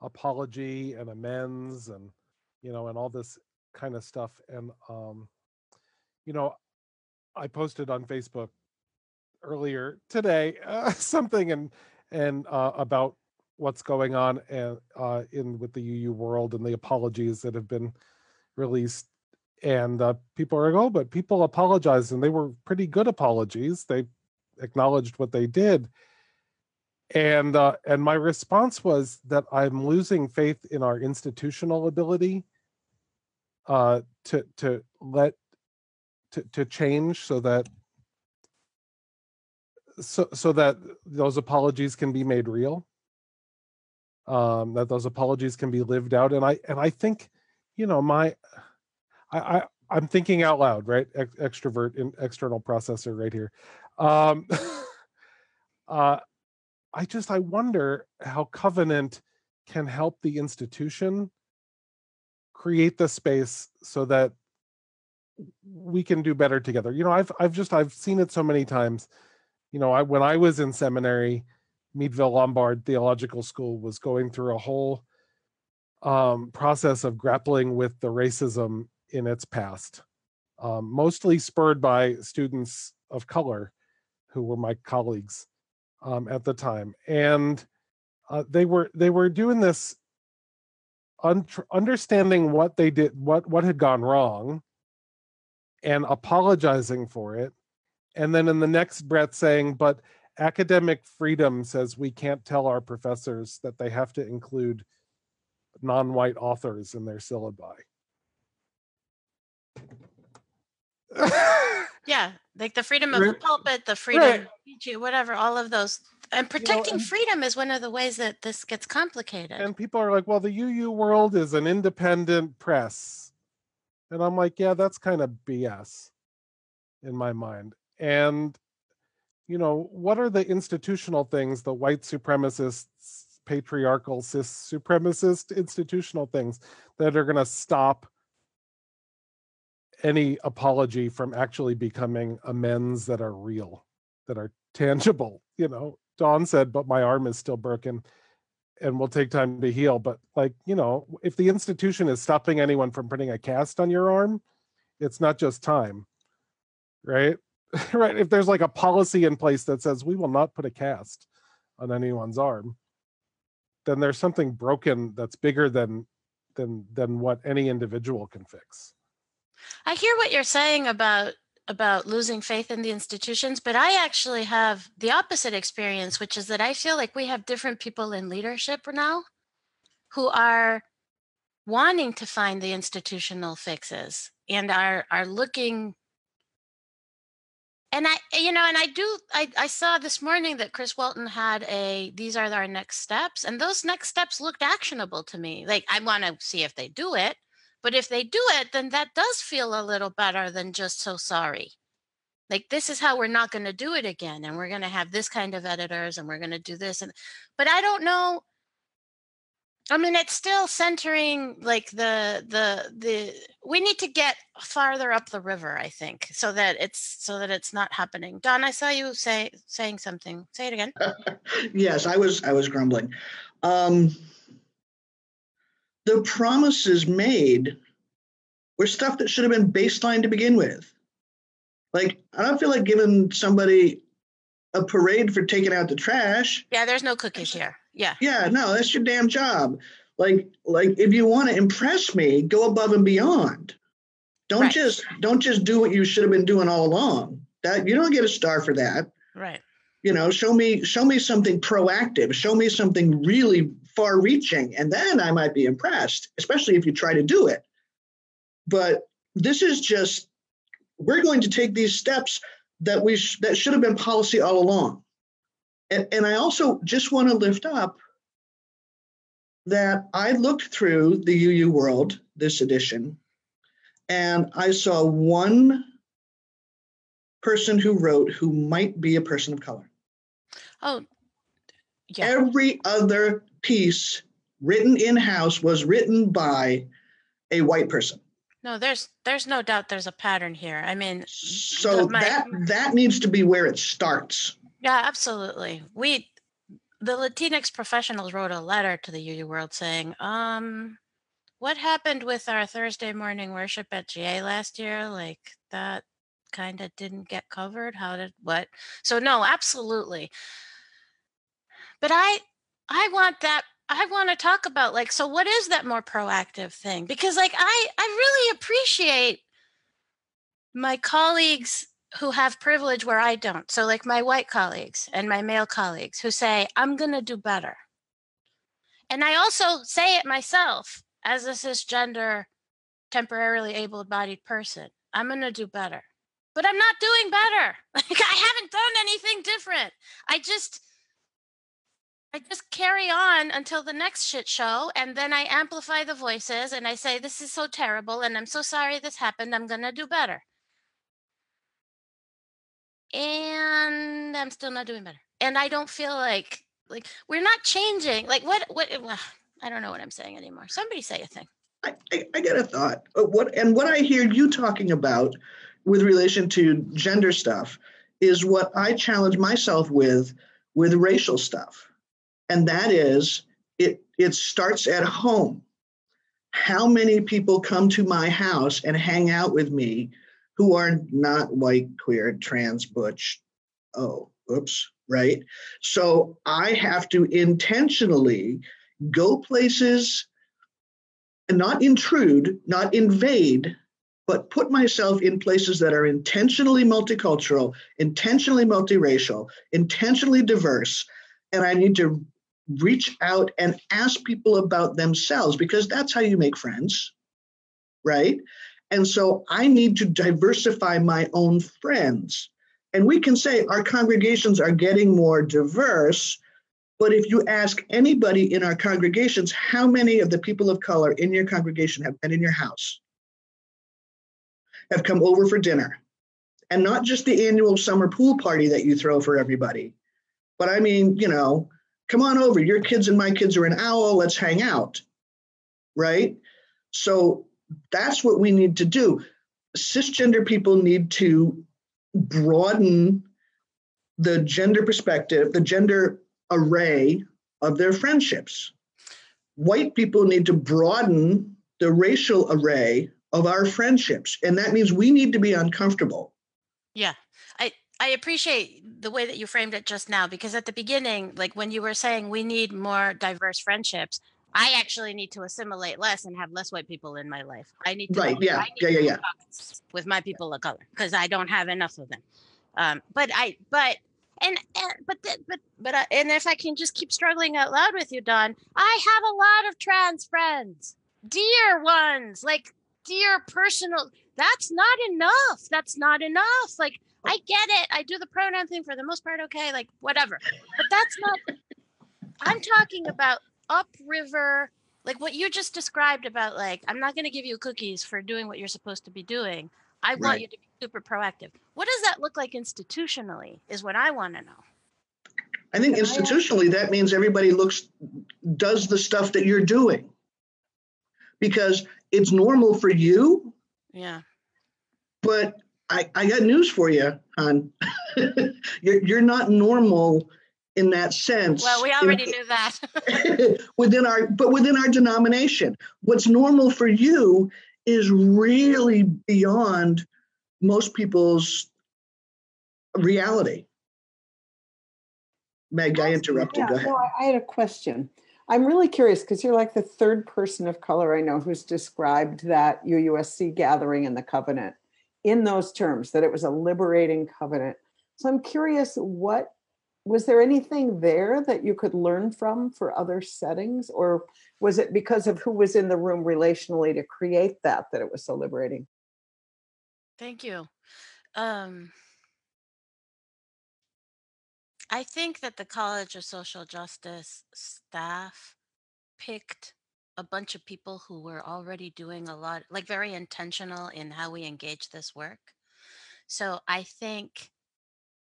Speaker 5: apology and amends and you know and all this kind of stuff and um you know I posted on Facebook earlier today uh, something and and uh, about what's going on and uh, in with the UU world and the apologies that have been released. And uh, people are like, oh, but people apologized and they were pretty good apologies. They acknowledged what they did. And uh, and my response was that I'm losing faith in our institutional ability uh, to to let to, to change so that so so that those apologies can be made real. Um that those apologies can be lived out. And i and i think you know my i, I i'm thinking out loud right? Ex- extrovert and external processor right here. Um uh i just i wonder how covenant can help the institution create the space so that we can do better together. You know, I've I've just I've seen it so many times. You know, I when I was in seminary, Meadville Lombard Theological School was going through a whole um, process of grappling with the racism in its past, um, mostly spurred by students of color who were my colleagues um, at the time, and uh, they were they were doing this un- understanding what they did what what had gone wrong and apologizing for it and then in the next breath saying but academic freedom says we can't tell our professors that they have to include non-white authors in their syllabi
Speaker 7: Yeah, like the freedom of the pulpit, the freedom,
Speaker 5: Right.
Speaker 7: of whatever, all of those. And protecting
Speaker 5: and-
Speaker 7: freedom is one of the ways that this gets complicated.
Speaker 5: and people are like well the uu world is an independent press and i'm like yeah that's kind of bs in my mind. And you know what are the institutional things the white supremacists patriarchal cis supremacist institutional things that are going to stop any apology from actually becoming amends that are real that are tangible? You know dawn said but my arm is still broken and will take time to heal but like you know if the institution is stopping anyone from putting a cast on your arm it's not just time right? Right if there's like a policy in place that says we will not put a cast on anyone's arm then there's something broken that's bigger than than than what any individual can fix.
Speaker 7: I hear what you're saying about about losing faith in the institutions, but I actually have the opposite experience, which is that I feel like we have different people in leadership now who are wanting to find the institutional fixes and are are looking and I you know and I do I, I saw this morning that Chris Walton had a these are our next steps and those next steps looked actionable to me. Like I want to see if they do it but if they do it, then that does feel a little better than just so sorry. Like this is how we're not going to do it again, and we're going to have this kind of editors, and we're going to do this. And but I don't know. I mean, it's still centering like the the the. We need to get farther up the river, I think, so that it's so that it's not happening. Dawn, I saw you say saying something. Say it again.
Speaker 4: yes, I was I was grumbling. Um, the promises made were stuff that should have been baseline to begin with. Like I don't feel like giving somebody a parade for taking out the trash.
Speaker 7: Yeah, there's no cookies here. Yeah.
Speaker 4: Yeah, no, that's your damn job. Like like if you want to impress me, go above and beyond. Don't
Speaker 7: Right.
Speaker 4: just don't just do what you should have been doing all along. That you don't get a star for that
Speaker 7: Right.
Speaker 4: you know show me show me something proactive show me something really far reaching and then i might be impressed especially if you try to do it but this is just we're going to take these steps that we sh- that should have been policy all along and, and i also just want to lift up that i looked through the uu world this edition and i saw one person who wrote who might be a person of color
Speaker 7: Oh. Yeah.
Speaker 4: Every other piece written in house was written by a white person.
Speaker 7: No, there's there's no doubt there's a pattern here. I mean,
Speaker 4: So
Speaker 7: My-
Speaker 4: that that needs to be where it starts.
Speaker 7: Yeah, absolutely. We, the Latinx professionals, wrote a letter to the UU World saying, um, "What happened with our Thursday morning worship at GA last year? Like that kind of didn't get covered. How did what? So no, absolutely. But I, I want that. I want to talk about like, so what is that more proactive thing? Because like I, I really appreciate my colleagues who have privilege where I don't. So, like my white colleagues and my male colleagues who say, I'm going to do better. And I also say it myself as a cisgender, temporarily able bodied person. I'm going to do better. But I'm not doing better. Like, I haven't done anything different. I just. I just carry on until the next shit show, and then I amplify the voices and I say, This is so terrible, and I'm so sorry this happened. I'm going to do better and I'm still not doing better. And I don't feel like like we're not changing. Like what what I don't know what I'm saying anymore. Somebody say a thing.
Speaker 4: I, I, I get a thought. Uh, what and what I hear you talking about with relation to gender stuff is what I challenge myself with with racial stuff. And that is it it starts at home. How many people come to my house and hang out with me who are not white, queer, trans, butch? Oh, oops, right? So I have to intentionally go places and not intrude, not invade, but put myself in places that are intentionally multicultural, intentionally multiracial, intentionally diverse. And I need to reach out and ask people about themselves because that's how you make friends, right? And so I need to diversify my own friends. And we can say our congregations are getting more diverse, but if you ask anybody in our congregations, how many of the people of color in your congregation have been in your house, have come over for dinner? And not just the annual summer pool party that you throw for everybody, but I mean, you know, come on over. Your kids and my kids are an owl. Let's hang out. Right? So that's what we need to do. Cisgender people need to broaden the gender perspective, the gender array of their friendships. White people need to broaden the racial array of our friendships. And that means we need to be uncomfortable.
Speaker 7: Yeah. I, I appreciate the way that you framed it just now because at the beginning, like when you were saying we need more diverse friendships, I actually need to assimilate less and have less white people in my life. I need to
Speaker 4: right, yeah, yeah, yeah, yeah.
Speaker 7: With my people of color because I don't have enough of them. Um, but I, but and, and but but but uh, and if I can just keep struggling out loud with you, Dawn, I have a lot of trans friends, dear ones, like dear personal. That's not enough. That's not enough. Like I get it. I do the pronoun thing for the most part. Okay, like whatever. But that's not. I'm talking about upriver, like what you just described about like I'm not going to give you cookies for doing what you're supposed to be doing. I want right. you to be super proactive. What does that look like institutionally? Is what I want to know.
Speaker 4: I think institutionally that means everybody looks does the stuff that you're doing. Because it's normal for you.
Speaker 7: Yeah.
Speaker 4: But I, I got news for you, hon. you're you're not normal in that sense.
Speaker 7: Well, we already in, knew that.
Speaker 4: within our but within our denomination. What's normal for you is really beyond most people's reality. Meg, I interrupted. Yeah, Go ahead.
Speaker 2: No, I had a question. I'm really curious because you're like the third person of color I know who's described that UUSC gathering in the covenant in those terms, that it was a liberating covenant. So I'm curious what was there anything there that you could learn from for other settings? Or was it because of who was in the room relationally to create that that it was so liberating?
Speaker 7: Thank you. Um, i think that the college of social justice staff picked a bunch of people who were already doing a lot like very intentional in how we engage this work. So i think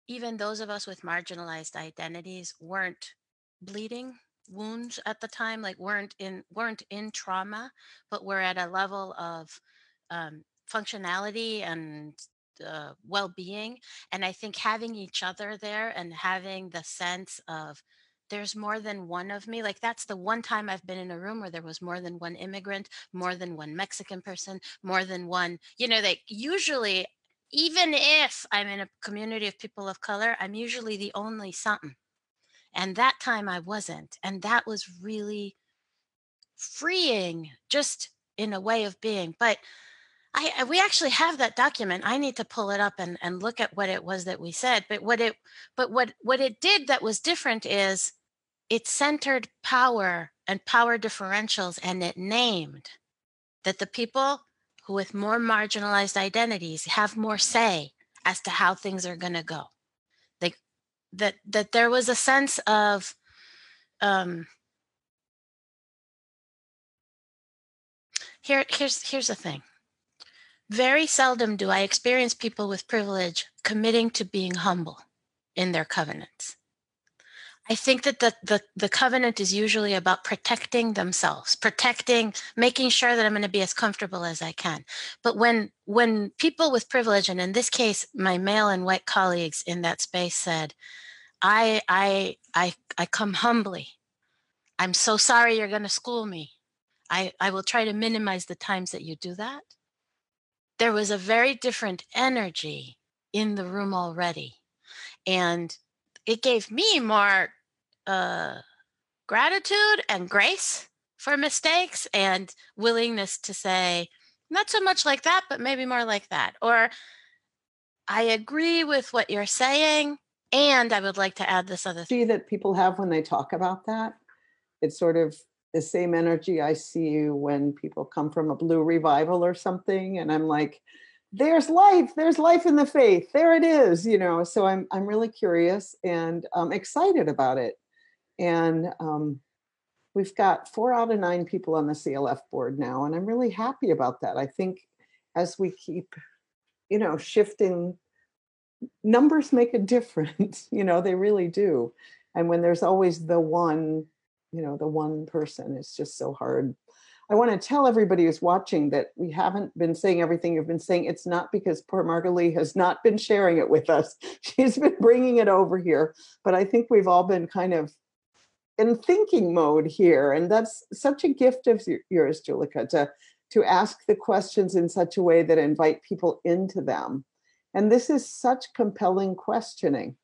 Speaker 7: even those of us with marginalized identities weren't bleeding wounds at the time like weren't in weren't in trauma but were at a level of um, functionality and uh, well-being. And i think having each other there and having the sense of there's more than one of me like that's the one time i've been in a room where there was more than one immigrant more than one mexican person more than one you know they usually even if I'm in a community of people of color, I'm usually the only something. And that time I wasn't. And that was really freeing, just in a way of being. But I, we actually have that document. I need to pull it up and, and look at what it was that we said. But what it but what what it did that was different is it centered power and power differentials and it named that the people who with more marginalized identities have more say as to how things are going to go that that there was a sense of um here here's here's the thing. Very seldom do i experience people with privilege committing to being humble in their covenants I think that the, the the covenant is usually about protecting themselves, protecting, making sure that I'm going to be as comfortable as I can. But when when people with privilege, and in this case, my male and white colleagues in that space said, I I I I come humbly. I'm so sorry you're going to school me. I, I will try to minimize the times that you do that. There was a very different energy in the room already. And it gave me more uh, gratitude and grace for mistakes and willingness to say, not so much like that, but maybe more like that. Or I agree with what you're saying. And I would like to add this other
Speaker 2: thing. See that people have when they talk about that. It's sort of the same energy I see when people come from a blue revival or something. And I'm like, there's life there's life in the faith there it is you know so i'm i'm really curious and um, excited about it and um, we've got four out of nine people on the clf board now and i'm really happy about that i think as we keep you know shifting numbers make a difference you know they really do and when there's always the one you know the one person it's just so hard I want to tell everybody who's watching that we haven't been saying everything you've been saying. It's not because poor Margalie has not been sharing it with us. She's been bringing it over here. But I think we've all been kind of in thinking mode here. And that's such a gift of yours, Julica, to, to ask the questions in such a way that invite people into them. And this is such compelling questioning.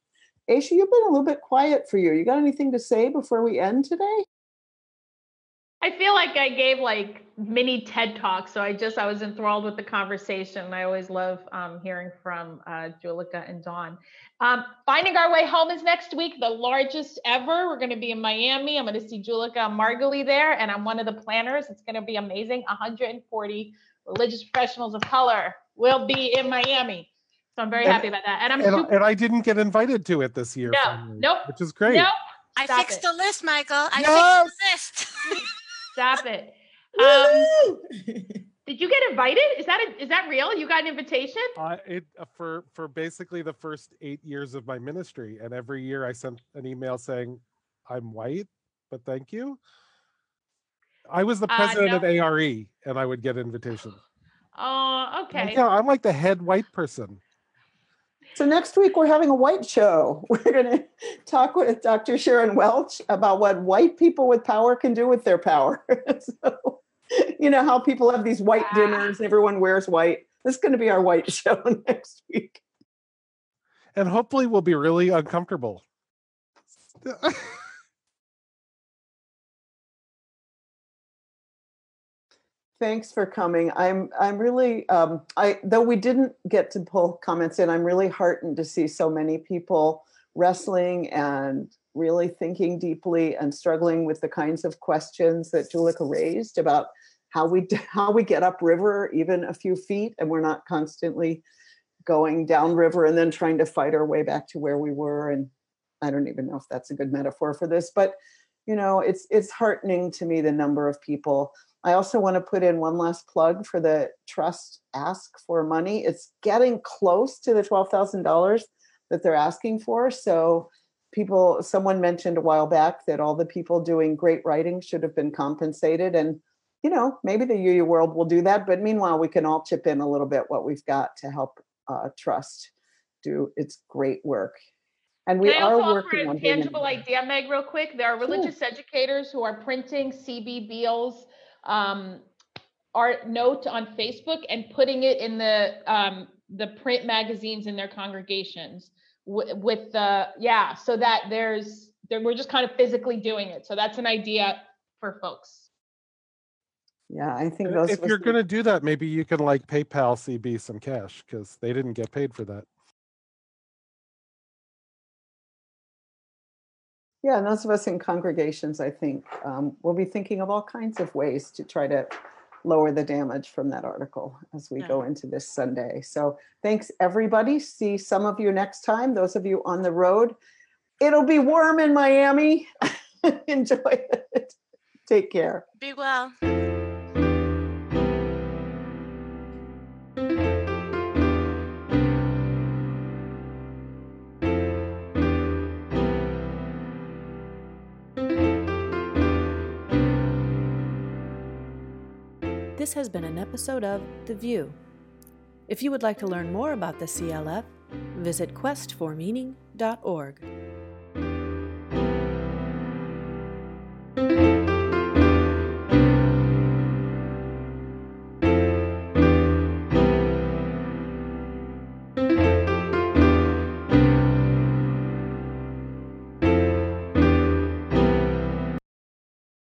Speaker 2: Aisha, you've been a little bit quiet for you. You got anything to say before we end today?
Speaker 3: I feel like I gave like mini TED talks, so I just I was enthralled with the conversation. I always love um, hearing from uh, Julica and Dawn. Um, Finding Our Way Home is next week, the largest ever. We're going to be in Miami. I'm going to see Julica and Margalie there, and I'm one of the planners. It's going to be amazing. 140 religious professionals of color will be in Miami. So I'm very and, happy about that. And I'm
Speaker 5: and, super- and, I didn't get invited to it this year.
Speaker 3: No, finally, nope.
Speaker 5: Which is great.
Speaker 3: Nope.
Speaker 7: I fixed it. the list, Michael. I fixed the list.
Speaker 3: Stop it. Um, did you get invited? Is that a, is that real? You got an invitation?
Speaker 5: Uh, it uh, for for basically the first eight years of my ministry, and every year I sent an email saying, "I'm white, but thank you." I was the uh, president uh, no. of ARE, and I would get invitations.
Speaker 3: Oh, okay.
Speaker 5: Yeah, I'm like the head white person.
Speaker 2: So next week we're having a white show. We're going to talk with Dr. Sharon Welch about what white people with power can do with their power. so, you know how people have these white dinners, and everyone wears white. This is going to be our white show next week.
Speaker 5: And hopefully we'll be really uncomfortable.
Speaker 2: Thanks for coming. I'm I'm really um, I though we didn't get to pull comments in. I'm really heartened to see so many people wrestling and really thinking deeply and struggling with the kinds of questions that Julica raised about how we how we get upriver even a few feet and we're not constantly going downriver and then trying to fight our way back to where we were and I don't even know if that's a good metaphor for this but you know it's it's heartening to me the number of people I also want to put in one last plug for the TRUUST ask for money. It's getting close to the $12,000 that they're asking for. So, people, someone mentioned a while back that all the people doing great writing should have been compensated. And, you know, maybe the UU world will do that. But meanwhile, we can all chip in a little bit what we've got to help uh, TRUUST do its great work. And we
Speaker 3: Can
Speaker 2: I
Speaker 3: also
Speaker 2: are working
Speaker 3: offer a tangible idea, Meg, real quick. There are religious educators who are printing CB Beals um, art note on Facebook and putting it in the um, the print magazines in their congregations w- with the yeah, so that there's there, we're just kind of physically doing it. So that's an idea for folks.
Speaker 2: Yeah, I think those.
Speaker 5: If you're going to do that, maybe you can like PayPal CB some cash because they didn't get paid for that.
Speaker 2: Yeah, and those of us in congregations, I think, um, will be thinking of all kinds of ways to try to lower the damage from that article as we yeah. go into this Sunday. So thanks, everybody. See some of you next time. Those of you on the road, it'll be warm in Miami. Enjoy it. Take care.
Speaker 7: Be well.
Speaker 1: This has been an episode of The VUU. If you would like to learn more about the CLF, visit questformeaning.org.